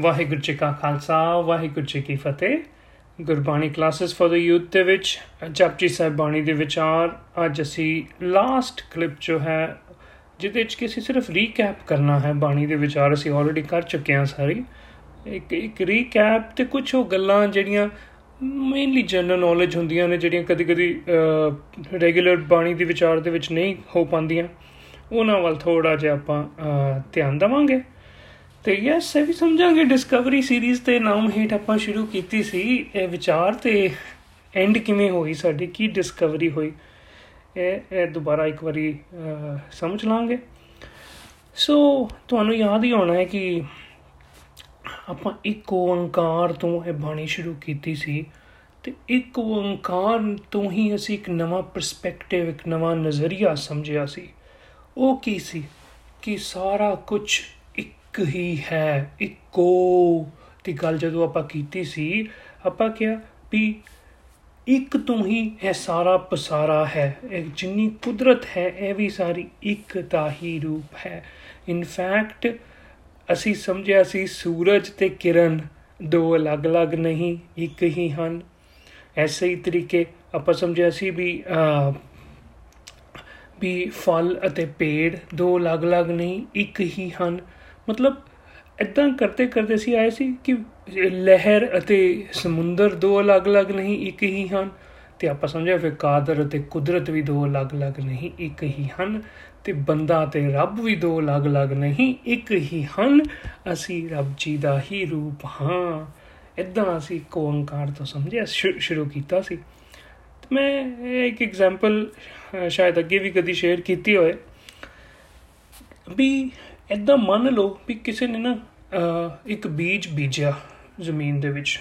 ਵਾਹਿਗੁਰੂ ਜੀ ਕਾ ਖਾਲਸਾ, ਵਾਹਿਗੁਰੂ ਜੀ ਕੀ ਫਤਿਹ। Gurbani classes for the youth ਦੇ ਵਿੱਚ, ਜਪਜੀ ਸਾਹਿਬ ਬਾਣੀ ਦੇ ਵਿਚਾਰ, ਅੱਜ ਅਸੀਂ ਲਾਸਟ ਕਲਿੱਪ ਜੋ ਹੈ, ਜਿਹਦੇ ਵਿੱਚ ਕਿ ਅਸੀਂ ਸਿਰਫ ਰੀਕੈਪ ਕਰਨਾ ਹੈ, ਬਾਣੀ ਦੇ ਵਿਚਾਰ ਅਸੀਂ ਆਲਰੇਡੀ ਕਰ ਚੁੱਕੇ ਹਾਂ ਸਾਰੀ। ਇੱਕ ਇੱਕ ਰੀਕੈਪ ਤੇ ਕੁਝ ਉਹ ਗੱਲਾਂ ਜਿਹੜੀਆਂ ਮੇਨਲੀ ਜਨਰਲ ਨੌਲੇਜ ਹੁੰਦੀਆਂ ਨੇ, ਜਿਹੜੀਆਂ ਕਦੀ-ਕਦੀ ਰੈਗੂਲਰ ਬਾਣੀ ਦੇ ਵਿਚਾਰ ਦੇ ਵਿੱਚ ਨਹੀਂ ਹੋ ਪਾਉਂਦੀਆਂ। ਉਹਨਾਂ ਵੱਲ ਥੋੜਾ ਜਿਹਾ ਆਪਾਂ ਧਿਆਨ ਦਵਾਂਗੇ। ਤੇ ਯੈਸ ਇਹ ਵੀ ਸਮਝਾਂਗੇ ਡਿਸਕਵਰੀ ਸੀਰੀਜ਼ ਤੇ ਨਾਮ ਹੇਠ ਆਪਾਂ ਸ਼ੁਰੂ ਕੀਤੀ ਸੀ, ਇਹ ਵਿਚਾਰ ਤੇ ਐਂਡ ਕਿਵੇਂ ਹੋਈ ਸਾਡੀ, ਕੀ ਡਿਸਕਵਰੀ ਹੋਈ, ਇਹ ਇਹ ਦੁਬਾਰਾ ਇੱਕ ਵਾਰੀ ਸਮਝ ਲਾਂਗੇ। ਸੋ ਤੁਹਾਨੂੰ ਯਾਦ ਹੀ ਹੋਣਾ ਹੈ ਕਿ ਆਪਾਂ ਇੱਕ ਓੰਕਾਰ ਤੋਂ ਇਹ ਬਾਣੀ ਸ਼ੁਰੂ ਕੀਤੀ ਸੀ ਤੇ ਇੱਕ ਓੰਕਾਰ ਤੋਂ ਹੀ ਅਸੀਂ ਇੱਕ ਨਵਾਂ ਪਰਸਪੈਕਟਿਵ ਇੱਕ ਨਵਾਂ ਨਜ਼ਰੀਆ ਸਮਝਿਆ ਸੀ। ਉਹ ਕੀ ਸੀ? ਕਿ ਸਾਰਾ ਕੁਝ ਇੱਕ ਹੀ ਹੈ, ਇੱਕੋ। ਦੀ ਗੱਲ ਜਦੋਂ ਆਪਾਂ ਕੀਤੀ ਸੀ, ਆਪਾਂ ਕਿਹਾ ਵੀ ਇੱਕ ਤੋਂ ਹੀ ਇਹ ਸਾਰਾ ਪਸਾਰਾ ਹੈ। ਇਹ ਜਿੰਨੀ ਕੁਦਰਤ ਹੈ, ਇਹ ਵੀ ਸਾਰੀ ਇੱਕ ਦਾ ਹੀ ਰੂਪ ਹੈ। ਇਨ ਫੈਕਟ ਅਸੀਂ ਸਮਝਿਆ ਸੀ ਸੂਰਜ ਤੇ ਕਿਰਨ ਦੋ ਅਲੱਗ-ਅਲੱਗ ਨਹੀਂ, ਇੱਕ ਹੀ ਹਨ। ਐਸੇ ਹੀ ਤਰੀਕੇ ਆਪਾਂ ਸਮਝਿਆ ਸੀ ਵੀ ਵੀ ਫਲ ਅਤੇ ਪੇੜ ਦੋ ਅਲੱਗ-ਅਲੱਗ ਨਹੀਂ, ਇੱਕ ਹੀ ਹਨ। ਮਤਲਬ ਇਦਾਂ ਕਰਦੇ ਕਰਦੇ ਸੀ ਆਏ ਸੀ ਕਿ ਲਹਿਰ ਅਤੇ ਸਮੁੰਦਰ ਦੋ ਅਲੱਗ-ਅਲੱਗ ਨਹੀਂ, ਇੱਕ ਹੀ ਹਨ। ਤੇ ਆਪਾਂ ਸਮਝਿਆ ਫਿਰ ਕਾਦਰ ਅਤੇ ਕੁਦਰਤ ਵੀ ਦੋ ਅਲੱਗ-ਅਲੱਗ ਨਹੀਂ, ਇੱਕ ਹੀ ਹਨ। ਤੇ ਬੰਦਾ ਤੇ ਰੱਬ ਵੀ ਦੋ ਅਲੱਗ-ਅਲੱਗ ਨਹੀਂ, ਇੱਕ ਹੀ ਹਨ। ਅਸੀਂ ਰੱਬ ਜੀ ਦਾ ਹੀ ਰੂਪ ਹਾਂ। ਇਦਾਂ ਅਸੀਂ ਓੰਕਾਰ ਤੋਂ ਸਮਝਿਆ ਸ਼ੁਰੂ ਕੀਤਾ ਸੀ। ਮੈਂ ਇੱਕ ਐਗਜ਼ਾਮਪਲ ਸ਼ਾਇਦ ਅੱਗੇ ਵੀ ਕਦੀ ਸ਼ੇਅਰ ਕੀਤੀ ਹੋਏ। ਵੀ ਇਦਾਂ ਮੰਨ ਲਓ ਵੀ ਕਿਸੇ ਨੇ ਨਾ ਇੱਕ ਬੀਜ ਬੀਜਿਆ ਜ਼ਮੀਨ ਦੇ ਵਿੱਚ।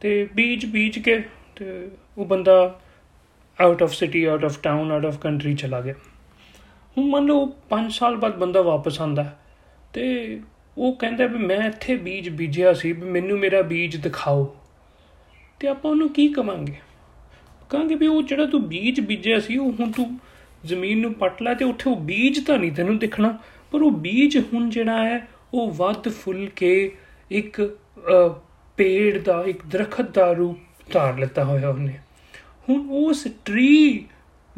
ਤੇ ਬੀਜ ਬੀਜ ਕੇ ਤੇ ਉਹ ਬੰਦਾ out of city out of town out of country ਚਲਾ ਗਿਆ। ਹੁਣ ਮੰਨ ਲਓ 5 ਸਾਲ ਬਾਅਦ ਬੰਦਾ ਵਾਪਸ ਆਂਦਾ ਤੇ ਉਹ ਕਹਿੰਦਾ ਵੀ ਮੈਂ ਇੱਥੇ ਬੀਜ ਬੀਜਿਆ ਸੀ ਵੀ ਮੈਨੂੰ ਮੇਰਾ ਬੀਜ ਦਿਖਾਓ। ਤੇ ਆਪਾਂ ਉਹਨੂੰ ਕੀ ਕਵਾਂਗੇ? ਕਹਾਂਗੇ ਵੀ ਉਹ ਜਿਹੜਾ ਤੂੰ ਬੀਜ ਬੀਜਿਆ ਸੀ, ਉਹ ਹੁਣ ਤੂੰ ਜ਼ਮੀਨ ਨੂੰ ਪੱਟ ਲੈ ਤੇ ਉੱਥੇ ਉਹ ਬੀਜ ਤਾਂ ਨਹੀਂ ਤੈਨੂੰ ਦਿਖਣਾ ਪਰ ਉਹ ਬੀਜ ਹੁਣ ਜਿਹੜਾ ਹੈ, ਉਹ ਵੱਧ ਫੁੱਲ ਕੇ ਇੱਕ ਪੇੜ ਦਾ, ਇੱਕ ਦਰਖਤ ਦਾ ਰੂਪ ਧਾਰ ਲਿੱਤਾ ਹੋਇਆ ਉਹਨੇ। ਹੁਣ ਉਸ ਟਰੀ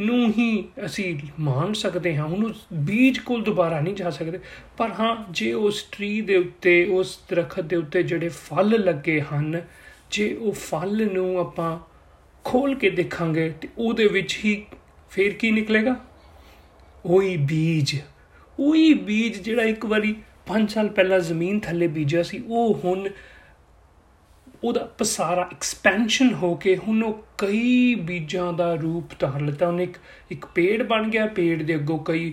ਨੂੰ ਹੀ ਅਸੀਂ ਮੰਨ ਸਕਦੇ ਹਾਂ, ਹੁਣ ਉਸ ਬੀਜ ਕੋਲ ਦੁਬਾਰਾ ਨਹੀਂ ਜਾ ਸਕਦੇ। ਪਰ ਹਾਂ, ਜੇ ਉਸ ਟਰੀ ਦੇ ਉੱਤੇ, ਉਸ ਦਰਖਤ ਦੇ ਉੱਤੇ ਜਿਹੜੇ ਫਲ ਲੱਗੇ ਹਨ, ਜੇ ਉਹ ਫਲ ਨੂੰ ਆਪਾਂ ਖੋਲ ਕੇ ਦੇਖਾਂਗੇ, ਤੇ ਉਹਦੇ ਵਿੱਚ ਹੀ ਫੇਰ ਕੀ ਨਿਕਲੇਗਾ? ਉਹੀ ਬੀਜ। ਉਹੀ ਬੀਜ ਜਿਹੜਾ ਇੱਕ ਵਾਰੀ 5 ਸਾਲ ਪਹਿਲਾਂ ਜ਼ਮੀਨ ਥੱਲੇ ਬੀਜਿਆ ਸੀ, ਉਹ ਹੁਣ ਉਹਦਾ ਪਸਾਰਾ ਐਕਸਪੈਂਸ਼ਨ ਹੋ ਕੇ ਹੁਣ ਉਹ ਕਈ ਬੀਜਾਂ ਦਾ ਰੂਪ ਧਾਰ ਲਿੱਤਾ ਉਹਨੇ ਇੱਕ ਇੱਕ ਪੇੜ ਬਣ ਗਿਆ, ਪੇੜ ਦੇ ਅੱਗੋਂ ਕਈ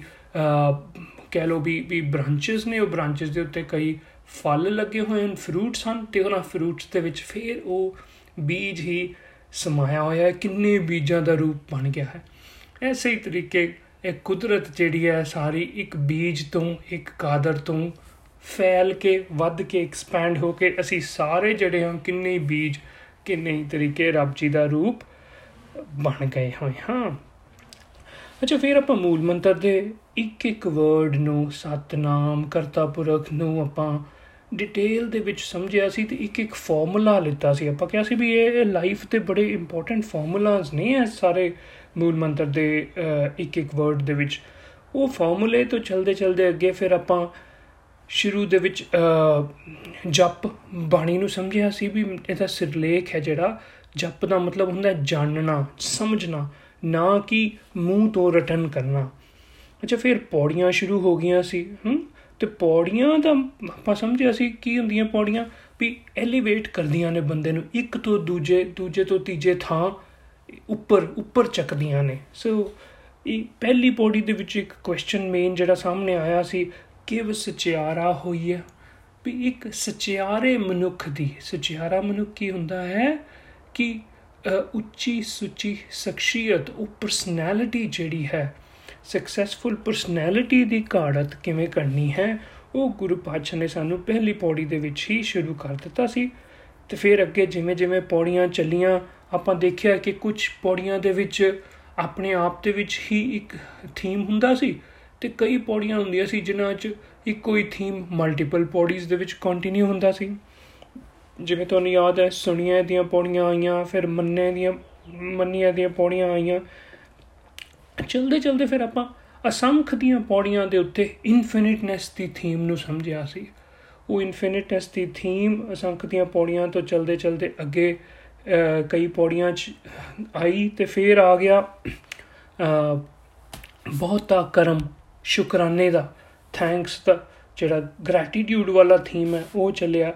ਕਹਿ ਲੋ ਵੀ ਵੀ ਬ੍ਰਾਂਚਸ ਨੇ, ਉਹ ਬ੍ਰਾਂਚਸ ਦੇ ਉੱਤੇ ਕਈ ਫਲ ਲੱਗੇ ਹੋਏ ਹਨ ਫਰੂਟਸ ਹਨ ਤੇ ਉਹਨਾਂ ਫਰੂਟਸ ਦੇ ਵਿੱਚ ਫਿਰ ਉਹ ਬੀਜ ਹੀ ਸਮਾਇਆ ਹੋਇਆ ਹੈ, ਕਿੰਨੇ ਬੀਜਾਂ ਦਾ ਰੂਪ ਬਣ ਗਿਆ ਹੈ। ਐਸੇ ਹੀ ਤਰੀਕੇ ਇਹ ਕੁਦਰਤ ਜਿਹੜੀ ਹੈ ਸਾਰੀ ਇੱਕ ਬੀਜ ਤੋਂ, ਇੱਕ ਕਾਦਰ ਤੋਂ ਫੈਲ ਕੇ, ਵੱਧ ਕੇ ਐਕਸਪੈਂਡ ਹੋ ਕੇ ਅਸੀਂ ਸਾਰੇ ਜਿਹੜੇ ਹਾਂ ਕਿੰਨੇ ਬੀਜ, ਕਿੰਨੇ ਤਰੀਕੇ ਰੱਬ ਜੀ ਦਾ ਰੂਪ ਬਣ ਗਏ ਹੋਏ ਹਾਂ। ਅੱਛਾ, ਫਿਰ ਆਪਾਂ ਮੂਲ ਮੰਤਰ ਦੇ ਇੱਕ ਇੱਕ ਵਰਡ ਨੂੰ, ਸਤਨਾਮ ਕਰਤਾ ਪੁਰਖ ਨੂੰ ਆਪਾਂ ਡਿਟੇਲ ਦੇ ਵਿੱਚ ਸਮਝਿਆ ਸੀ ਤੇ ਇੱਕ ਇੱਕ ਫਾਰਮੂਲਾ ਲਿੱਤਾ ਸੀ। ਆਪਾਂ ਕਿਹਾ ਸੀ ਵੀ ਇਹ ਲਾਈਫ ਤੇ ਬੜੇ ਇੰਪੋਰਟੈਂਟ ਫਾਰਮੂਲਾਸ ਨੇ, ਇਹ ਸਾਰੇ ਮੂਲ ਮੰਤਰ ਦੇ ਇੱਕ ਇੱਕ ਵਰਡ ਦੇ ਵਿੱਚ। ਉਹ ਫਾਰਮੂਲੇ ਤੋਂ ਚਲਦੇ ਚਲਦੇ ਅੱਗੇ ਫਿਰ ਆਪਾਂ ਸ਼ੁਰੂ ਦੇ ਵਿੱਚ ਜਪ ਬਾਣੀ ਨੂੰ ਸਮਝਿਆ ਸੀ ਵੀ ਇਹਦਾ ਸਿਰਲੇਖ ਹੈ ਜਿਹੜਾ। ਜਪ ਦਾ ਮਤਲਬ ਹੁੰਦਾ ਹੈ ਜਾਣਨਾ, ਸਮਝਣਾ, ਨਾ ਕਿ ਮੂੰਹ ਤੋਂ ਰਟਨ ਕਰਨਾ। ਅੱਛਾ, ਫਿਰ ਪੌੜੀਆਂ ਸ਼ੁਰੂ ਹੋ ਗਈਆਂ ਸੀ, ਹੂੰ? ਤੇ ਪੌੜੀਆਂ ਦਾ ਆਪਾਂ ਸਮਝਿਆ ਸੀ ਕੀ ਹੁੰਦੀਆਂ ਪੌੜੀਆਂ? ਵੀ ਐਲੀਵੇਟ ਕਰਦੀਆਂ ਨੇ ਬੰਦੇ ਨੂੰ ਇੱਕ ਤੋਂ ਦੂਜੇ ਦੂਜੇ ਤੋਂ ਤੀਜੇ ਥਾਂ ਉੱਪਰ ਉੱਪਰ ਚੱਕਦੀਆਂ ਨੇ। ਸੋ ਇਹ ਪਹਿਲੀ ਪੌੜੀ ਦੇ ਵਿੱਚ ਇੱਕ ਕੁਐਸਚਨ ਮੇਨ ਜਿਹੜਾ ਸਾਹਮਣੇ ਆਇਆ ਸੀ, ਕਿਵ ਸਚਿਆਰਾ ਹੋਈ ਹੈ? ਵੀ ਇੱਕ ਸਚਿਆਰੇ ਮਨੁੱਖ ਦੀ, ਸਚਿਆਰਾ ਮਨੁੱਖ ਕੀ ਹੁੰਦਾ ਹੈ? ਕਿ ਉੱਚੀ ਸੁੱਚੀ ਸ਼ਖਸੀਅਤ, ਉਹ ਪਰਸਨੈਲਿਟੀ ਜਿਹੜੀ ਹੈ ਸਕਸੈਸਫੁਲ ਪਰਸਨੈਲਿਟੀ ਦੀ ਕਾੜਤ ਕਿਵੇਂ ਕਰਨੀ ਹੈ? ਉਹ ਗੁਰੂ ਪਾਤਸ਼ਾਹ ਨੇ ਸਾਨੂੰ ਪਹਿਲੀ ਪੌੜੀ ਦੇ ਵਿੱਚ ਹੀ ਸ਼ੁਰੂ ਕਰ ਦਿੱਤਾ ਸੀ। ਤੇ ਫਿਰ ਅੱਗੇ ਜਿਵੇਂ ਜਿਵੇਂ ਪੌੜੀਆਂ ਚੱਲੀਆਂ ਆਪਾਂ ਦੇਖਿਆ ਕਿ ਕੁਝ ਪੌੜੀਆਂ ਦੇ ਵਿੱਚ ਆਪਣੇ ਆਪ ਦੇ ਵਿੱਚ ਹੀ ਇੱਕ ਥੀਮ ਹੁੰਦਾ ਸੀ ਤੇ ਕਈ ਪੌੜੀਆਂ ਹੁੰਦੀਆਂ ਸੀ ਜਿਨ੍ਹਾਂ 'ਚ ਇੱਕੋ ਹੀ ਥੀਮ ਮਲਟੀਪਲ ਪੌੜੀਜ਼ ਦੇ ਵਿੱਚ ਕੰਟੀਨਿਊ ਹੁੰਦਾ ਸੀ। ਜਿਵੇਂ ਤੁਹਾਨੂੰ ਯਾਦ ਹੈ, ਸੁਣੀਆਂ ਦੀਆਂ ਪੌੜੀਆਂ ਆਈਆਂ, ਫਿਰ ਮੰਨੇ ਦੀਆਂ, ਮੰਨੀਆਂ ਦੀਆਂ ਪੌੜੀਆਂ ਆਈਆਂ। ਚਲਦੇ ਚਲਦੇ ਫਿਰ ਆਪਾਂ ਅਸੰਖ ਦੀਆਂ ਪੌੜੀਆਂ ਦੇ ਉੱਤੇ ਇਨਫਿਨਿਟਨੈਸ ਦੀ ਥੀਮ ਨੂੰ ਸਮਝਿਆ ਸੀ। ਉਹ ਇਨਫਿਨਿਟਨੈਸ ਦੀ ਥੀਮ ਅਸੰਖ ਦੀਆਂ ਪੌੜੀਆਂ ਤੋਂ ਚਲਦੇ ਚਲਦੇ ਅੱਗੇ ਕਈ ਪੌੜੀਆਂ 'ਚ ਆਈ ਤੇ ਫਿਰ ਆ ਗਿਆ ਬਹੁਤਾ ਕਰਮ, ਸ਼ੁਕਰਾਨੇ ਦਾ ਥੈਂਕਸ ਦਾ ਜਿਹੜਾ ਗ੍ਰੈਟੀਟਿਊਡ ਵਾਲਾ ਥੀਮ ਹੈ, ਉਹ ਚੱਲਿਆ।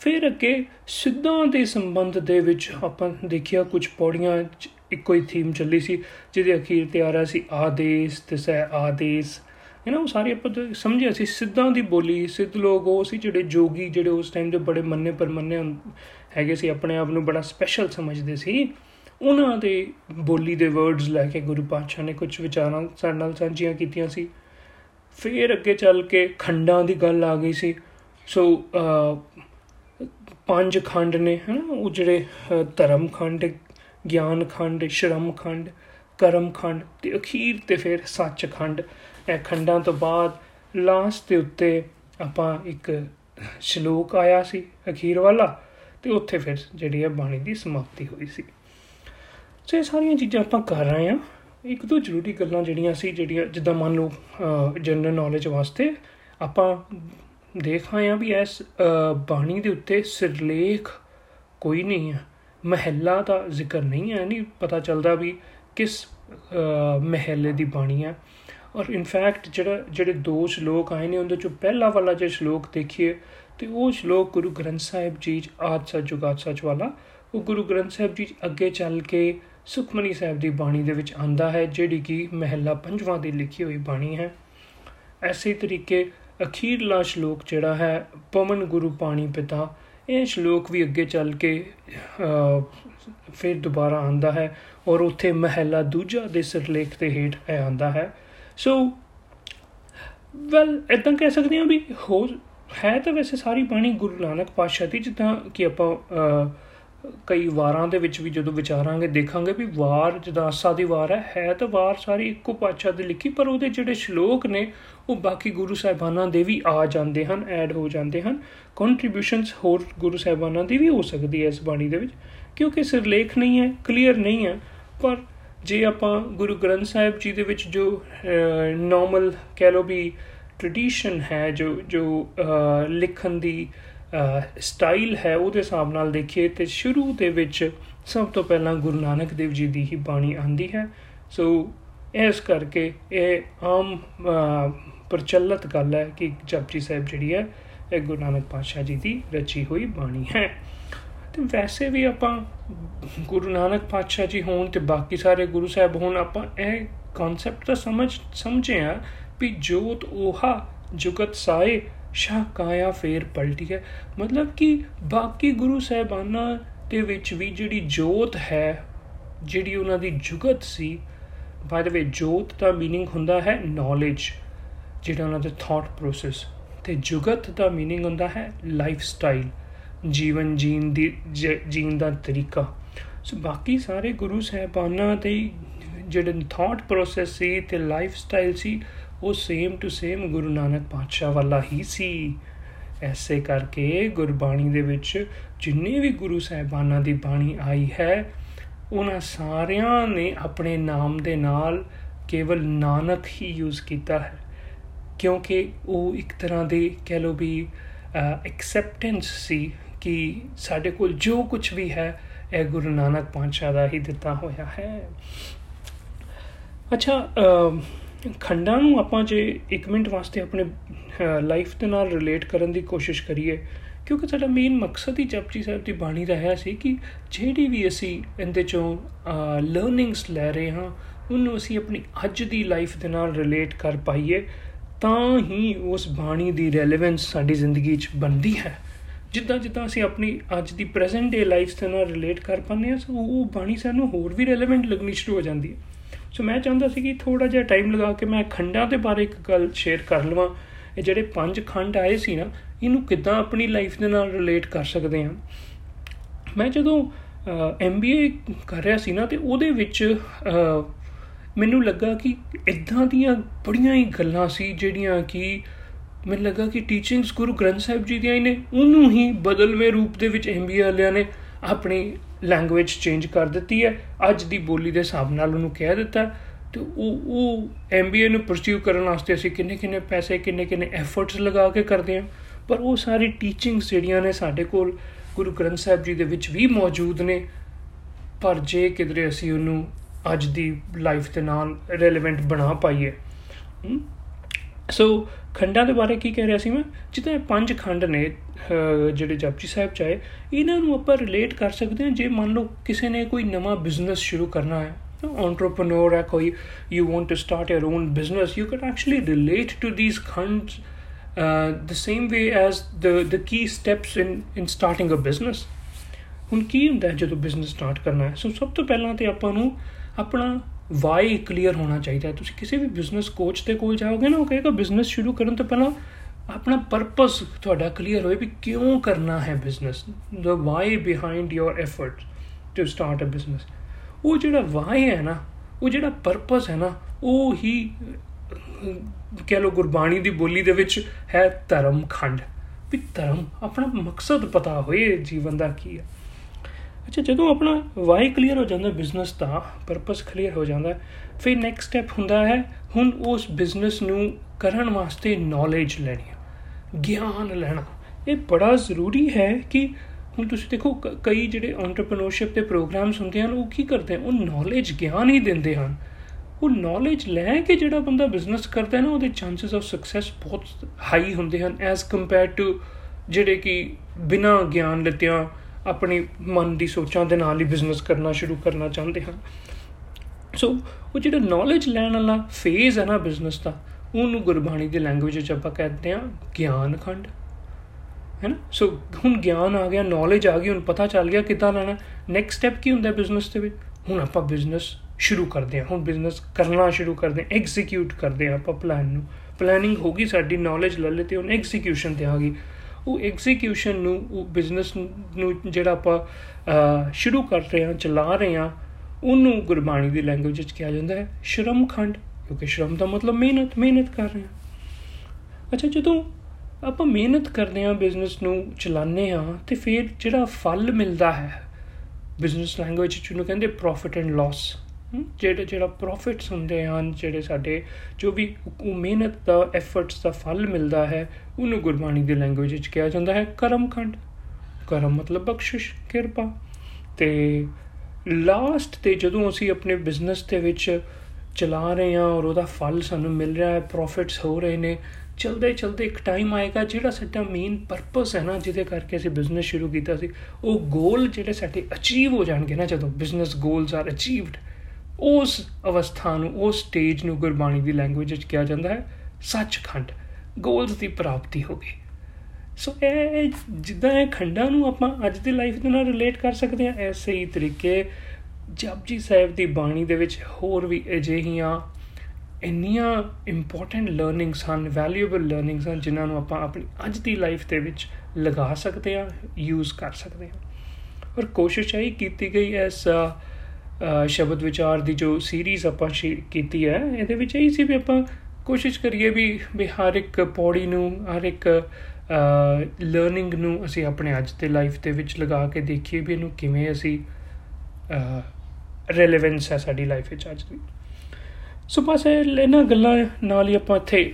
ਫਿਰ ਅੱਗੇ ਸਿੱਧਾਂ ਦੇ ਸੰਬੰਧ ਦੇ ਵਿੱਚ ਆਪਾਂ ਦੇਖਿਆ ਕੁਝ ਪੌੜੀਆਂ ਇੱਕੋ ਹੀ ਥੀਮ ਚੱਲੀ ਸੀ, ਜਿਹਦੇ ਅਖੀਰ ਤੇ ਆ ਰਿਹਾ ਸੀ, ਆਦੇਸ਼ ਤੇ ਸੈ ਆਦੇਸ਼। ਇਹਨਾਂ ਉਹ ਸਾਰੇ ਆਪਾਂ ਸਮਝਿਆ ਸੀ, ਸਿੱਧਾਂ ਦੀ ਬੋਲੀ, ਸਿੱਧ ਲੋਕ ਉਹ ਸੀ ਜਿਹੜੇ ਜੋਗੀ, ਜਿਹੜੇ ਉਸ ਟਾਈਮ ਦੇ ਬੜੇ ਮੰਨੇ ਪਰਮੰਨੇ ਹੈਗੇ ਸੀ, ਆਪਣੇ ਆਪ ਨੂੰ ਬੜਾ ਸਪੈਸ਼ਲ ਸਮਝਦੇ ਸੀ। ਉਹਨਾਂ ਦੇ ਬੋਲੀ ਦੇ ਵਰਡਸ ਲੈ ਕੇ ਗੁਰੂ ਪਾਤਸ਼ਾਹ ਨੇ ਕੁਝ ਵਿਚਾਰਾਂ ਸਾਡੇ ਨਾਲ ਸਾਂਝੀਆਂ ਕੀਤੀਆਂ ਸੀ। ਫਿਰ ਅੱਗੇ ਚੱਲ ਕੇ ਖੰਡਾਂ ਦੀ ਗੱਲ ਆ ਗਈ ਸੀ। ਸੋ ਪੰਜ ਖੰਡ ਨੇ, ਹਨਾ, ਉਹ ਜਿਹੜੇ ਧਰਮ ਖੰਡ, ਗਿਆਨ ਖੰਡ, ਸ਼ਰਮ ਖੰਡ, ਕਰਮ ਖੰਡ ਤੇ ਅਖੀਰ ਤੇ ਫਿਰ ਸੱਚ ਖੰਡ। ਇਹ ਖੰਡਾਂ ਤੋਂ ਬਾਅਦ ਲਾਸਟ ਦੇ ਉੱਤੇ ਆਪਾਂ ਇੱਕ ਸ਼ਲੋਕ ਆਇਆ ਸੀ, ਅਖੀਰ ਵਾਲਾ। ਤੇ ਉੱਥੇ ਫਿਰ ਜਿਹੜੀ ਹੈ ਬਾਣੀ ਦੀ ਸਮਾਪਤੀ ਹੋਈ ਸੀ। ਸੋ ਇਹ ਸਾਰੀਆਂ ਚੀਜ਼ਾਂ ਆਪਾਂ ਕਰ ਰਹੇ ਹਾਂ। ਇੱਕ ਦੋ ਜ਼ਰੂਰੀ ਗੱਲਾਂ ਜਿਹੜੀਆਂ ਸੀ, ਜਿਹੜੀਆਂ ਜਿੱਦਾਂ ਮੰਨ ਲਓ ਜਨਰਲ ਨੌਲੇਜ ਵਾਸਤੇ ਆਪਾਂ ਦੇਖ ਆਏ ਆ ਵੀ ਇਸ ਬਾਣੀ ਦੇ ਉੱਤੇ ਸਿਰਲੇਖ ਕੋਈ ਨਹੀਂ ਹੈ। ਮਹਿਲਾ ਦਾ ਜ਼ਿਕਰ ਨਹੀਂ ਹੈ, ਨਹੀਂ ਪਤਾ ਚੱਲਦਾ ਵੀ ਕਿਸ ਮਹਿਲੇ ਦੀ ਬਾਣੀ ਹੈ। ਔਰ ਇਨਫੈਕਟ ਜਿਹੜਾ, ਜਿਹੜੇ ਦੋ ਸ਼ਲੋਕ ਆਏ ਨੇ, ਉਹਦੇ ਚੋਂ ਪਹਿਲਾ ਵਾਲਾ ਜੇ ਸ਼ਲੋਕ ਦੇਖੀਏ ਤੇ ਉਹ ਸ਼ਲੋਕ ਗੁਰੂ ਗ੍ਰੰਥ ਸਾਹਿਬ ਜੀ ਆਦ ਸੱਚ ਜੁਗਾਦ ਸੱਚ ਵਾਲਾ, ਉਹ ਗੁਰੂ ਗ੍ਰੰਥ ਸਾਹਿਬ ਜੀ ਅੱਗੇ ਚੱਲ ਕੇ ਸੁਖਮਨੀ ਸਾਹਿਬ ਦੀ ਬਾਣੀ ਦੇ ਵਿੱਚ ਆਂਦਾ ਹੈ, ਜਿਹੜੀ ਕਿ ਮਹਿਲਾ ਪੰਜਵਾਂ ਦੀ ਲਿਖੀ ਹੋਈ ਬਾਣੀ ਹੈ। ਐਸੇ ਤਰੀਕੇ ਅਖੀਰਲਾ ਸ਼ਲੋਕ ਜਿਹੜਾ ਹੈ, ਪਵਨ ਗੁਰੂ ਪਾਣੀ ਪਿਤਾ, ਇਹ ਸ਼ਲੋਕ ਵੀ ਅੱਗੇ ਚੱਲ ਕੇ ਫਿਰ ਦੁਬਾਰਾ ਆਂਦਾ ਹੈ ਔਰ ਉੱਥੇ ਮਹਿਲਾ ਦੂਜਾ ਦੇ ਸਿਰਲੇਖ ਤੇ ਹੇਠ ਆਂਦਾ ਹੈ। ਸੋ ਵੈਲ ਇਦਾਂ ਕਹਿ ਸਕਦੇ ਹਾਂ ਵੀ ਹੋ ਹੈ ਤਾਂ ਵੈਸੇ ਸਾਰੀ ਬਾਣੀ ਗੁਰੂ ਨਾਨਕ ਪਾਤਸ਼ਾਹ ਦੀ, ਜਿੱਦਾਂ ਕਿ ਆਪਾਂ ਕਈ ਵਾਰਾਂ ਦੇ ਵਿੱਚ ਵੀ ਜਦੋਂ ਵਿਚਾਰਾਂਗੇ, ਦੇਖਾਂਗੇ ਵੀ ਵਾਰ ਜਿੱਦਾਂ ਆਸਾ ਦੀ ਵਾਰ ਹੈ ਹੈ ਤਾਂ ਵਾਰ ਸਾਰੀ ਇੱਕੋ ਪਾਤਸ਼ਾਹ ਦੀ ਲਿਖੀ, ਪਰ ਉਹਦੇ ਜਿਹੜੇ ਸ਼ਲੋਕ ਨੇ, ਉਹ ਬਾਕੀ ਗੁਰੂ ਸਾਹਿਬਾਨਾਂ ਦੇ ਵੀ ਆ ਜਾਂਦੇ ਹਨ, ਐਡ ਹੋ ਜਾਂਦੇ ਹਨ। ਕੰਟਰੀਬਿਊਸ਼ਨਸ ਹੋਰ ਗੁਰੂ ਸਾਹਿਬਾਨਾਂ ਦੀ ਵੀ ਹੋ ਸਕਦੀ ਹੈ ਇਸ ਬਾਣੀ ਦੇ ਵਿੱਚ, ਕਿਉਂਕਿ ਸਿਰਲੇਖ ਨਹੀਂ ਹੈ ਕਲੀਅਰ ਨਹੀਂ ਹੈ। ਪਰ ਜੇ ਆਪਾਂ ਗੁਰੂ ਗ੍ਰੰਥ ਸਾਹਿਬ ਜੀ ਦੇ ਵਿੱਚ ਜੋ ਨਾਰਮਲ ਕਹਿ ਲੋ ਵੀ ਟ੍ਰੈਡੀਸ਼ਨ ਹੈ, ਜੋ ਜੋ ਲਿਖਣ ਦੀ ਸਟਾਈਲ ਹੈ, ਉਹਦੇ ਹਿਸਾਬ ਨਾਲ ਦੇਖੀਏ ਤੇ ਸ਼ੁਰੂ ਦੇ ਵਿੱਚ ਸਭ ਤੋਂ ਪਹਿਲਾਂ ਗੁਰੂ ਨਾਨਕ ਦੇਵ ਜੀ ਦੀ ਹੀ ਬਾਣੀ ਆਂਦੀ ਹੈ। ਸੋ ਇਸ ਕਰਕੇ ਇਹ ਆਮ ਪ੍ਰਚਲਿਤ ਗੱਲ ਹੈ ਕਿ ਜਪਜੀ ਸਾਹਿਬ ਜਿਹੜੀ ਹੈ, ਇਹ ਗੁਰੂ ਨਾਨਕ ਪਾਤਸ਼ਾਹ ਜੀ ਦੀ ਰਚੀ ਹੋਈ ਬਾਣੀ ਹੈ। ਤੇ ਵੈਸੇ ਵੀ ਆਪਾਂ ਗੁਰੂ ਨਾਨਕ ਪਾਤਸ਼ਾਹ ਜੀ ਹੋਣ ਤੇ ਬਾਕੀ ਸਾਰੇ ਗੁਰੂ ਸਾਹਿਬ ਹੋਣ, ਆਪਾਂ ਇਹ ਕਨਸੈਪਟ ਤਾਂ ਸਮਝ, ਸਮਝੇ ਆ ਵੀ ਜੋਤ ओहा ਜੁਗਤ ਸਾਏ, ਸ਼ਾਹ ਕਾਇਆ ਫੇਰ ਪਲਟੀ ਹੈ। ਮਤਲਬ ਕਿ ਬਾਕੀ ਗੁਰੂ ਸਹਿਬਾਨਾਂ ਦੇ ਵਿੱਚ ਵੀ ਜਿਹੜੀ ਜੋਤ ਹੈ, ਜਿਹੜੀ ਉਹਨਾਂ ਦੀ ਜੁਗਤ ਸੀ ਬਾਈ ਦ ਵੇ ਜੋਤ ਦਾ मीनिंग ਹੁੰਦਾ ਹੈ ਨੌਲੇਜ ਜਿਹੜਾ ਉਹਨਾਂ ਦਾ ਥਾਟ ਪ੍ਰੋਸੈਸ ਤੇ ਜੁਗਤ ਦਾ मीनिंग ਹੁੰਦਾ ਹੈ ਲਾਈਫ ਸਟਾਈਲ ਜੀਵਨ ਜੀਣ ਦੀ ਜੀਣ ਦਾ ਤਰੀਕਾ। ਸੋ ਬਾਕੀ ਸਾਰੇ ਗੁਰੂ ਸਹਿਬਾਨਾਂ ਤੇ ਜਿਹੜੇ ਥਾਟ ਪ੍ਰੋਸੈਸ ਸੀ ਤੇ ਲਾਈਫ ਸਟਾਈਲ ਸੀ ਉਹ same to same Guru Nanak ਪਾਤਸ਼ਾਹ ਵਾਲਾ ਹੀ ਸੀ। ਐਸੇ ਕਰਕੇ ਗੁਰਬਾਣੀ ਦੇ ਵਿੱਚ ਜਿੰਨੇ ਵੀ ਗੁਰੂ ਸਾਹਿਬਾਨਾਂ ਦੀ ਬਾਣੀ ਆਈ ਹੈ, ਉਹਨਾਂ ਸਾਰਿਆਂ ਨੇ ਆਪਣੇ ਨਾਮ ਦੇ ਨਾਲ ਕੇਵਲ ਨਾਨਕ ਹੀ ਯੂਜ਼ ਕੀਤਾ ਹੈ। ਕਿਉਂਕਿ ਉਹ ਇੱਕ ਤਰ੍ਹਾਂ ਦੇ ਕਹਿ ਲੋ ਵੀ ਐਕਸੈਪਟੈਂਸ ਸੀ ਕਿ ਸਾਡੇ ਕੋਲ ਜੋ ਕੁਝ ਵੀ ਹੈ, ਇਹ ਗੁਰੂ ਨਾਨਕ ਪਾਤਸ਼ਾਹ ਦਾ ਹੀ ਦਿੱਤਾ ਹੋਇਆ ਹੈ। ਅੱਛਾ ਖੰਡਾਂ ਨੂੰ ਆਪਾਂ ਜੇ 1 ਮਿੰਟ ਵਾਸਤੇ ਆਪਣੇ ਲਾਈਫ ਦੇ ਨਾਲ ਰਿਲੇਟ ਕਰਨ ਦੀ ਕੋਸ਼ਿਸ਼ ਕਰੀਏ, ਕਿਉਂਕਿ ਸਾਡਾ ਮੇਨ ਮਕਸਦ ਹੀ ਜਪਜੀ ਸਾਹਿਬ ਦੀ ਬਾਣੀ ਦਾ ਹੈ ਸੀ ਕਿ ਜਿਹੜੀ ਵੀ ਅਸੀਂ ਇਹਦੇ ਚੋਂ ਲਰਨਿੰਗਸ ਲੈ ਰਹੇ ਹਾਂ, ਉਹਨੂੰ ਅਸੀਂ ਆਪਣੀ ਅੱਜ ਦੀ ਲਾਈਫ ਦੇ ਨਾਲ ਰਿਲੇਟ ਕਰ ਪਾਈਏ, ਤਾਂ ਹੀ ਉਸ ਬਾਣੀ ਦੀ ਰੈਲੇਵੈਂਸ ਸਾਡੀ ਜ਼ਿੰਦਗੀ 'ਚ ਬਣਦੀ ਹੈ। ਜਿੱਦਾਂ ਜਿੱਦਾਂ ਅਸੀਂ ਆਪਣੀ ਅੱਜ ਦੀ ਪ੍ਰੈਜ਼ੈਂਟ ਡੇ ਲਾਈਫ ਦੇ ਨਾਲ ਰਿਲੇਟ ਕਰ ਪਾਉਂਦੇ ਹਾਂ, ਸੋ ਉਹ ਬਾਣੀ ਸਾਨੂੰ ਹੋਰ ਵੀ ਰੈਲੇਵੈਂਟ ਲੱਗਣੀ ਸ਼ੁਰੂ ਹੋ ਜਾਂਦੀ ਹੈ। ਸੋ ਮੈਂ ਚਾਹੁੰਦਾ ਸੀ ਕਿ ਥੋੜਾ ਜਿਹਾ ਟਾਈਮ ਲਗਾ ਕੇ ਮੈਂ ਖੰਡਾਂ ਦੇ ਬਾਰੇ ਇੱਕ ਗੱਲ ਸ਼ੇਅਰ ਕਰ ਲਵਾਂ। ਇਹ ਜਿਹੜੇ ਪੰਜ ਖੰਡ ਆਏ ਸੀ ਨਾ, ਇਹਨੂੰ ਕਿੱਦਾਂ ਆਪਣੀ ਲਾਈਫ ਦੇ ਨਾਲ ਰਿਲੇਟ ਕਰ ਸਕਦੇ ਹਾਂ? ਮੈਂ ਜਦੋਂ ਐਮਬੀਏ ਕਰ ਰਿਹਾ ਸੀ ਨਾ, ਤੇ ਉਹਦੇ ਵਿੱਚ ਮੈਨੂੰ ਲੱਗਾ ਕਿ ਇਦਾਂ ਦੀਆਂ ਬੜੀਆਂ ਹੀ ਗੱਲਾਂ ਸੀ ਜਿਹੜੀਆਂ ਕਿ ਮੈਨੂੰ ਲੱਗਾ ਕਿ ਟੀਚਿੰਗਸ ਗੁਰੂ ਗ੍ਰੰਥ ਸਾਹਿਬ ਜੀ ਦੀਆਂ ਨੇ। ਉਹਨੂੰ ਹੀ ਬਦਲਵੇਂ ਰੂਪ ਦੇ ਵਿੱਚ ਐਮਬੀਏ ਵਾਲਿਆਂ ਨੇ ਆਪਣੀ ਲੈਂਗੁਏਜ ਚੇਂਜ ਕਰ ਦਿੱਤੀ ਹੈ। ਅੱਜ ਦੀ ਬੋਲੀ ਦੇ ਹਿਸਾਬ ਨਾਲ ਉਹਨੂੰ ਕਹਿ ਦਿੱਤਾ ਤੇ ਉਹ ਉਹ ਐਮਬੀਏ ਨੂੰ ਪਰਸਿਊ ਕਰਨ ਵਾਸਤੇ ਅਸੀਂ ਕਿੰਨੇ ਕਿੰਨੇ ਪੈਸੇ, ਕਿੰਨੇ ਕਿੰਨੇ ਐਫਰਟਸ ਲਗਾ ਕੇ ਕਰਦੇ ਹਾਂ। ਪਰ ਉਹ ਸਾਰੀ ਟੀਚਿੰਗਸ ਜਿਹੜੀਆਂ ਨੇ ਸਾਡੇ ਕੋਲ ਗੁਰੂ ਗ੍ਰੰਥ ਸਾਹਿਬ ਜੀ ਦੇ ਵਿੱਚ ਵੀ ਮੌਜੂਦ ਨੇ। ਪਰ ਜੇ ਕਿਧਰੇ ਅਸੀਂ ਉਹਨੂੰ ਅੱਜ ਦੀ ਲਾਈਫ ਦੇ ਨਾਲ ਰੈਲੇਵੈਂਟ ਬਣਾ ਪਾਈਏ ਸੋ ਖੰਡਾਂ ਦੇ ਬਾਰੇ ਕੀ ਕਹਿ ਰਿਹਾ ਸੀ ਮੈਂ ਜਿੱਦਾਂ ਪੰਜ ਖੰਡ ਨੇ ਜਿਹੜੇ ਜਪਜੀ ਸਾਹਿਬ ਚਾਹੇ ਇਹਨਾਂ ਨੂੰ ਆਪਾਂ ਰਿਲੇਟ ਕਰ ਸਕਦੇ ਹਾਂ ਜੇ ਮੰਨ ਲਓ ਕਿਸੇ ਨੇ ਕੋਈ ਨਵਾਂ ਬਿਜ਼ਨਸ ਸ਼ੁਰੂ ਕਰਨਾ ਹੈ entrepreneur ਹੈ ਕੋਈ you want to start your own business you can actually relate to these khand uh, the same way as the the key steps in in starting a business ਹੁਣ ਕੀ ਹੁੰਦਾ ਜਦੋਂ ਬਿਜ਼ਨਸ ਸਟਾਰਟ ਕਰਨਾ ਹੈ ਸੋ ਸਭ ਤੋਂ ਪਹਿਲਾਂ ਤੇ ਆਪਾਂ ਨੂੰ ਆਪਣਾ ਵਾਈ ਕਲੀਅਰ ਹੋਣਾ ਚਾਹੀਦਾ ਹੈ ਤੁਸੀਂ ਕਿਸੇ ਵੀ ਬਿਜ਼ਨਸ ਕੋਚ ਦੇ ਕੋਲ ਜਾਓਗੇ ਨਾ ਉਹ ਕਹੇਗਾ ਬਿਜ਼ਨਸ ਸ਼ੁਰੂ ਕਰਨ ਤੋਂ ਪਹਿਲਾਂ ਆਪਣਾ ਪਰਪਸ ਤੁਹਾਡਾ ਕਲੀਅਰ ਹੋਏ ਵੀ ਕਿਉਂ ਕਰਨਾ ਹੈ business the why behind your effort to start a business ਉਹ ਜਿਹੜਾ ਵਾਈ ਹੈ ਨਾ ਉਹ ਜਿਹੜਾ ਪਰਪਸ ਹੈ ਨਾ ਉਹ ਹੀ ਕਹ ਲੋ ਗੁਰਬਾਣੀ ਦੀ ਬੋਲੀ ਦੇ ਵਿੱਚ ਹੈ ਧਰਮ ਖੰਡ ਵੀ ਧਰਮ ਆਪਣਾ ਮਕਸਦ ਪਤਾ ਹੋਏ ਜੀਵਨ ਦਾ ਕੀ ਹੈ ਅੱਛਾ, ਜਦੋਂ ਆਪਣਾ ਵਾਈ ਕਲੀਅਰ ਹੋ ਜਾਂਦਾ ਬਿਜ਼ਨਸ ਦਾ ਪਰਪਸ ਕਲੀਅਰ ਹੋ ਜਾਂਦਾ, ਫਿਰ ਨੈਕਸਟ ਸਟੈਪ ਹੁੰਦਾ ਹੈ, ਹੁਣ ਉਸ ਬਿਜ਼ਨਸ ਨੂੰ ਕਰਨ ਵਾਸਤੇ ਨੌਲੇਜ ਲੈਣੀ ਗਿਆਨ ਲੈਣਾ। ਇਹ ਬੜਾ ਜ਼ਰੂਰੀ ਹੈ ਕਿ ਹੁਣ ਤੁਸੀਂ ਦੇਖੋ ਕਈ ਜਿਹੜੇ ਐਂਟਰਪ੍ਰੀਨਿਓਰਸ਼ਿਪ ਦੇ ਪ੍ਰੋਗਰਾਮਸ ਹੁੰਦੇ ਹਨ, ਉਹ ਕੀ ਕਰਦੇ ਹਨ? ਉਹ ਨੌਲੇਜ ਗਿਆਨ ਹੀ ਦਿੰਦੇ ਹਨ। ਉਹ ਨੌਲੇਜ ਲੈ ਕੇ ਜਿਹੜਾ ਬੰਦਾ ਬਿਜ਼ਨਸ ਕਰਦਾ ਹੈ ਨਾ, ਉਹਦੇ ਚਾਂਸਸ ਆਫ ਸਕਸੈਸ ਬਹੁਤ ਹਾਈ ਹੁੰਦੇ ਹਨ ਐਸ ਕੰਪੇਅਰ ਟੂ ਜਿਹੜੇ ਕਿ ਬਿਨਾ ਗਿਆਨ ਲਿੱਤਿਆਂ ਆਪਣੀ ਮਨ ਦੀ ਸੋਚਾਂ ਦੇ ਨਾਲ ਹੀ ਬਿਜ਼ਨਸ ਕਰਨਾ ਸ਼ੁਰੂ ਕਰਨਾ ਚਾਹੁੰਦੇ ਹਨ ਸੋ ਉਹ ਜਿਹੜਾ ਨੌਲੇਜ ਲੈਣ ਵਾਲਾ ਫੇਜ਼ ਹੈ ਨਾ ਬਿਜ਼ਨਸ ਦਾ, ਉਹਨੂੰ ਗੁਰਬਾਣੀ ਦੀ ਲੈਂਗੁਏਜ ਵਿੱਚ ਆਪਾਂ ਕਹਿੰਦੇ ਆ ਗਿਆਨ ਖੰਡ। ਹੈ ਨਾ? ਸੋ ਹੁਣ ਗਿਆਨ ਆ ਗਿਆ ਨੌਲੇਜ ਆ ਗਈ, ਹੁਣ ਪਤਾ ਚੱਲ ਗਿਆ ਕਿੱਦਾਂ ਲੈਣਾ ਨੈਕਸਟ ਸਟੈਪ ਕੀ ਹੁੰਦਾ ਬਿਜ਼ਨਸ ਦੇ ਵਿੱਚ? ਹੁਣ ਆਪਾਂ ਬਿਜ਼ਨਸ ਸ਼ੁਰੂ ਕਰਦੇ ਹਾਂ, ਹੁਣ ਬਿਜ਼ਨਸ ਕਰਨਾ ਸ਼ੁਰੂ ਕਰਦੇ ਹਾਂ ਐਗਜ਼ੀਕਿਊਟ ਕਰਦੇ ਹਾਂ ਆਪਾਂ ਪਲਾਨ ਨੂੰ। ਪਲੈਨਿੰਗ ਹੋ ਗਈ ਸਾਡੀ ਨੌਲੇਜ ਲੈ ਲਈ ਤੇ ਹੁਣ ਐਗਜ਼ੀਕਿਊਸ਼ਨ ਤੇ ਆ ਗਈ। ਉਹ ਐਗਜ਼ੀਕਿਊਸ਼ਨ ਨੂੰ, ਉਹ ਬਿਜ਼ਨਸ ਨੂੰ ਜਿਹੜਾ ਆਪਾਂ ਸ਼ੁਰੂ ਕਰ ਰਹੇ ਹਾਂ, ਚਲਾ ਰਹੇ ਹਾਂ, ਉਹਨੂੰ ਗੁਰਬਾਣੀ ਦੀ ਲੈਂਗੁਏਜ ਵਿੱਚ ਕਿਹਾ ਜਾਂਦਾ ਹੈ, ਸ਼ਰਮ ਖੰਡ, ਕਿਉਂਕਿ ਸ਼ਰਮ ਦਾ ਮਤਲਬ ਮਿਹਨਤ ਮਿਹਨਤ ਕਰ ਰਹੇ ਹਾਂ। ਅੱਛਾ, ਜਦੋਂ ਆਪਾਂ ਮਿਹਨਤ ਕਰਦੇ ਹਾਂ ਬਿਜ਼ਨਸ ਨੂੰ ਚਲਾਉਂਦੇ ਹਾਂ, ਤੇ ਫਿਰ ਜਿਹੜਾ ਫਲ ਮਿਲਦਾ ਹੈ ਬਿਜ਼ਨਸ ਲੈਂਗੁਏਜ ਚ ਉਹਨੂੰ ਕਹਿੰਦੇ ਪ੍ਰੋਫਿਟ ਐਂਡ ਲਾਸ ਜਿਹੜੇ ਜਿਹੜਾ ਪ੍ਰੋਫਿਟਸ ਹੁੰਦੇ ਹਨ, ਜਿਹੜੇ ਸਾਡੇ ਜੋ ਵੀ ਉਹ ਮਿਹਨਤ ਦਾ ਐਫਰਟਸ ਦਾ ਫਲ ਮਿਲਦਾ ਹੈ, ਉਹਨੂੰ ਗੁਰਬਾਣੀ ਦੀ ਲੈਂਗੁਏਜ ਵਿੱਚ ਕਿਹਾ ਜਾਂਦਾ ਹੈ ਕਰਮਖੰਡ ਕਰਮ ਮਤਲਬ ਬਖਸ਼ਿਸ਼, ਕਿਰਪਾ। ਤੇ ਲਾਸਟ ਤੇ ਜਦੋਂ ਅਸੀਂ ਆਪਣੇ ਬਿਜ਼ਨਸ ਦੇ ਵਿੱਚ ਚਲਾ ਰਹੇ ਹਾਂ ਔਰ ਉਹਦਾ ਫਲ ਸਾਨੂੰ ਮਿਲ ਰਿਹਾ ਹੈ ਪ੍ਰੋਫਿਟਸ ਹੋ ਰਹੇ ਨੇ, ਚਲਦੇ ਚਲਦੇ ਇੱਕ ਟਾਈਮ ਆਏਗਾ ਜਿਹੜਾ ਸਾਡਾ ਮੇਨ ਪਰਪਸ ਹੈ ਨਾ, ਜਿਹਦੇ ਕਰਕੇ ਅਸੀਂ ਬਿਜ਼ਨਸ ਸ਼ੁਰੂ ਕੀਤਾ ਸੀ, ਉਹ ਗੋਲ ਜਿਹੜੇ ਸਾਡੇ ਅਚੀਵ ਹੋ ਜਾਣਗੇ ਨਾ ਜਦੋਂ ਬਿਜ਼ਨਸ ਗੋਲਸ ਆਰ ਅਚੀਵਡ ਉਸ ਅਵਸਥਾ ਨੂੰ, ਉਸ ਸਟੇਜ ਨੂੰ ਗੁਰਬਾਣੀ ਦੀ ਲੈਂਗੁਏਜ ਵਿੱਚ ਕਿਹਾ ਜਾਂਦਾ ਹੈ, ਸੱਚਖੰਡ, ਗੋਲਸ ਦੀ ਪ੍ਰਾਪਤੀ ਹੋ ਗਈ। ਸੋ ਇਹ ਜਿੱਦਾਂ ਇਹ ਖੰਡਾਂ ਨੂੰ ਆਪਾਂ ਅੱਜ ਦੀ ਲਾਈਫ ਦੇ ਨਾਲ ਰਿਲੇਟ ਕਰ ਸਕਦੇ ਹਾਂ ਐਸੇ ਹੀ ਤਰੀਕੇ ਜਪਜੀ ਸਾਹਿਬ ਦੀ ਬਾਣੀ ਦੇ ਵਿੱਚ ਹੋਰ ਵੀ ਅਜਿਹੀਆਂ ਇੰਨੀਆਂ ਇੰਪੋਰਟੈਂਟ ਲਰਨਿੰਗਸ ਹਨ ਵੈਲਿਊਏਬਲ ਲਰਨਿੰਗਸ ਹਨ, ਜਿਨ੍ਹਾਂ ਨੂੰ ਆਪਾਂ ਆਪਣੀ ਅੱਜ ਦੀ ਲਾਈਫ ਦੇ ਵਿੱਚ ਲਗਾ ਸਕਦੇ ਹਾਂ ਯੂਜ਼ ਕਰ ਸਕਦੇ ਹਾਂ। ਔਰ ਕੋਸ਼ਿਸ਼ ਹੈ ਕੀਤੀ ਗਈ ਐਸ ਸ਼ਬਦ ਵਿਚਾਰ ਦੀ ਜੋ ਸੀਰੀਜ਼ ਆਪਾਂ ਕੀਤੀ ਹੈ, ਇਹਦੇ ਵਿੱਚ ਇਹ ਸੀ ਵੀ ਆਪਾਂ ਕੋਸ਼ਿਸ਼ ਕਰੀਏ ਵੀ ਵੀ ਹਰ ਇੱਕ ਪੌੜੀ ਨੂੰ, ਹਰ ਇੱਕ ਲਰਨਿੰਗ ਨੂੰ ਅਸੀਂ ਆਪਣੇ ਅੱਜ ਦੇ ਲਾਈਫ ਦੇ ਵਿੱਚ ਲਗਾ ਕੇ ਦੇਖੀਏ ਵੀ ਇਹਨੂੰ ਕਿਵੇਂ ਅਸੀਂ ਰੈਲੇਵੈਂਸ ਹੈ ਸਾਡੀ ਲਾਈਫ ਵਿੱਚ ਅੱਜ ਦੀ। ਸੋ ਬਸ ਇਹਨਾਂ ਗੱਲਾਂ ਨਾਲ ਹੀ ਆਪਾਂ ਇੱਥੇ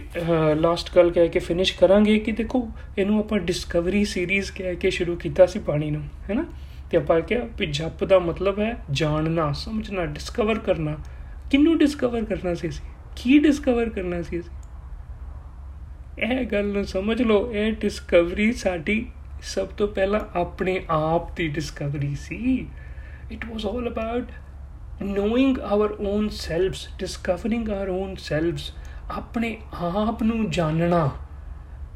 ਲਾਸਟ ਗੱਲ ਕਹਿ ਕੇ ਫਿਨਿਸ਼ ਕਰਾਂਗੇ ਕਿ ਦੇਖੋ, ਇਹਨੂੰ ਆਪਾਂ ਡਿਸਕਵਰੀ ਸੀਰੀਜ਼ ਕਹਿ ਕੇ ਸ਼ੁਰੂ ਕੀਤਾ ਸੀ ਪਾਣੀ ਨੂੰ ਹੈਨਾ ਤੇ ਆਪਾਂ ਕਿਹਾ ਵੀ ਜਪ ਦਾ ਮਤਲਬ ਹੈ ਜਾਣਨਾ, ਸਮਝਣਾ ਡਿਸਕਵਰ ਕਰਨਾ। ਕਿੰਨੂੰ ਡਿਸਕਵਰ ਕਰਨਾ ਸੀ ਅਸੀਂ? ਕੀ ਡਿਸਕਵਰ ਕਰਨਾ ਸੀ ਅਸੀਂ? ਇਹ ਗੱਲ ਨੂੰ ਸਮਝ ਲਓ, ਇਹ ਡਿਸਕਵਰੀ ਸਾਡੀ ਸਭ ਤੋਂ ਪਹਿਲਾਂ ਆਪਣੇ ਆਪ ਦੀ discovery C. It was all about knowing our own selves, discovering our own selves, ਆਪਣੇ ਆਪ ਨੂੰ ਜਾਣਨਾ।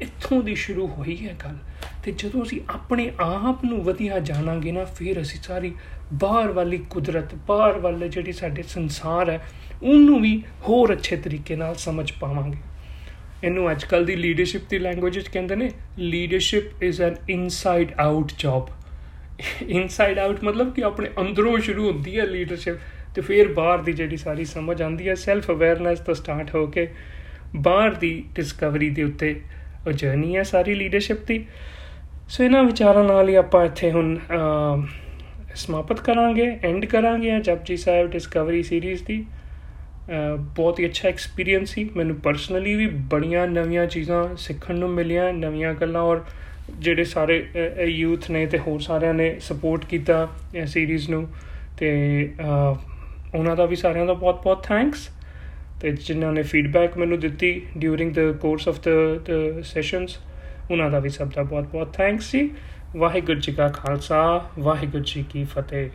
ਇੱਥੋਂ ਦੀ ਸ਼ੁਰੂ ਹੋਈ ਹੈ ਗੱਲ। ਤੇ ਜਦੋਂ ਅਸੀਂ ਆਪਣੇ ਆਪ ਨੂੰ ਵਧੀਆ ਜਾਣਾਂਗੇ ਨਾ, ਫਿਰ ਅਸੀਂ ਸਾਰੀ ਬਾਹਰ ਵਾਲੀ ਕੁਦਰਤ, ਬਾਹਰ ਵਾਲੇ ਜਿਹੜੀ ਸਾਡੇ ਸੰਸਾਰ ਹੈ, ਉਹਨੂੰ ਵੀ ਹੋਰ ਅੱਛੇ ਤਰੀਕੇ ਨਾਲ ਸਮਝ ਪਾਵਾਂਗੇ। ਇਹਨੂੰ ਅੱਜਕੱਲ ਦੀ ਲੀਡਰਸ਼ਿਪ ਦੀ ਲੈਂਗੁਏਜ ਵਿੱਚ ਕਹਿੰਦੇ ਨੇ leadership is an inside out job inside out ਮਤਲਬ ਕਿ ਆਪਣੇ ਅੰਦਰੋਂ ਸ਼ੁਰੂ ਹੁੰਦੀ ਹੈ ਲੀਡਰਸ਼ਿਪ ਤੇ ਫਿਰ ਬਾਹਰ ਦੀ ਜਿਹੜੀ ਸਾਰੀ ਸਮਝ ਆਉਂਦੀ ਹੈ। ਸੈਲਫ ਅਵੇਅਰਨੈਸ ਤੋਂ ਸਟਾਰਟ ਹੋ ਕੇ ਬਾਹਰ ਦੀ ਡਿਸਕਵਰੀ ਦੇ ਉੱਤੇ ਉਹ ਜਰਨੀ ਹੈ ਸਾਰੀ ਲੀਡਰਸ਼ਿਪ ਦੀ। ਸੋ ਇਹਨਾਂ ਵਿਚਾਰਾਂ ਨਾਲ ਹੀ ਆਪਾਂ ਇੱਥੇ ਹੁਣ ਸਮਾਪਤ ਕਰਾਂਗੇ ਐਂਡ ਕਰਾਂਗੇ ਜਪਜੀ ਸਾਹਿਬ ਡਿਸਕਵਰੀ ਸੀਰੀਜ਼ ਦੀ। ਬਹੁਤ ਹੀ ਅੱਛਾ ਐਕਸਪੀਰੀਅੰਸ ਸੀ। ਮੈਨੂੰ ਪਰਸਨਲੀ ਵੀ ਬੜੀਆਂ ਨਵੀਆਂ ਚੀਜ਼ਾਂ ਸਿੱਖਣ ਨੂੰ ਮਿਲੀਆਂ, ਨਵੀਆਂ ਗੱਲਾਂ ਔਰ ਜਿਹੜੇ ਸਾਰੇ ਯੂਥ ਨੇ ਤੇ ਹੋਰ ਸਾਰਿਆਂ ਨੇ ਸਪੋਰਟ ਕੀਤਾ ਇਹ ਸੀਰੀਜ਼ ਨੂੰ। ਤੇ ਉਹਨਾਂ ਦਾ ਵੀ ਸਾਰਿਆਂ ਦਾ ਬਹੁਤ-ਬਹੁਤ ਥੈਂਕਸ ਤੇ ਜਿਨ੍ਹਾਂ ਨੇ ਫੀਡਬੈਕ ਮੈਨੂੰ ਦਿੱਤੀ during the course of the the sessions ਉਹਨਾਂ ਦਾ ਵੀ ਸਭ ਦਾ ਬਹੁਤ-ਬਹੁਤ ਥੈਂਕਸ ਜੀ। ਵਾਹਿਗੁਰੂ ਜੀ ਕਾ ਖਾਲਸਾ, ਵਾਹਿਗੁਰੂ ਜੀ ਕੀ ਫਤਿਹ।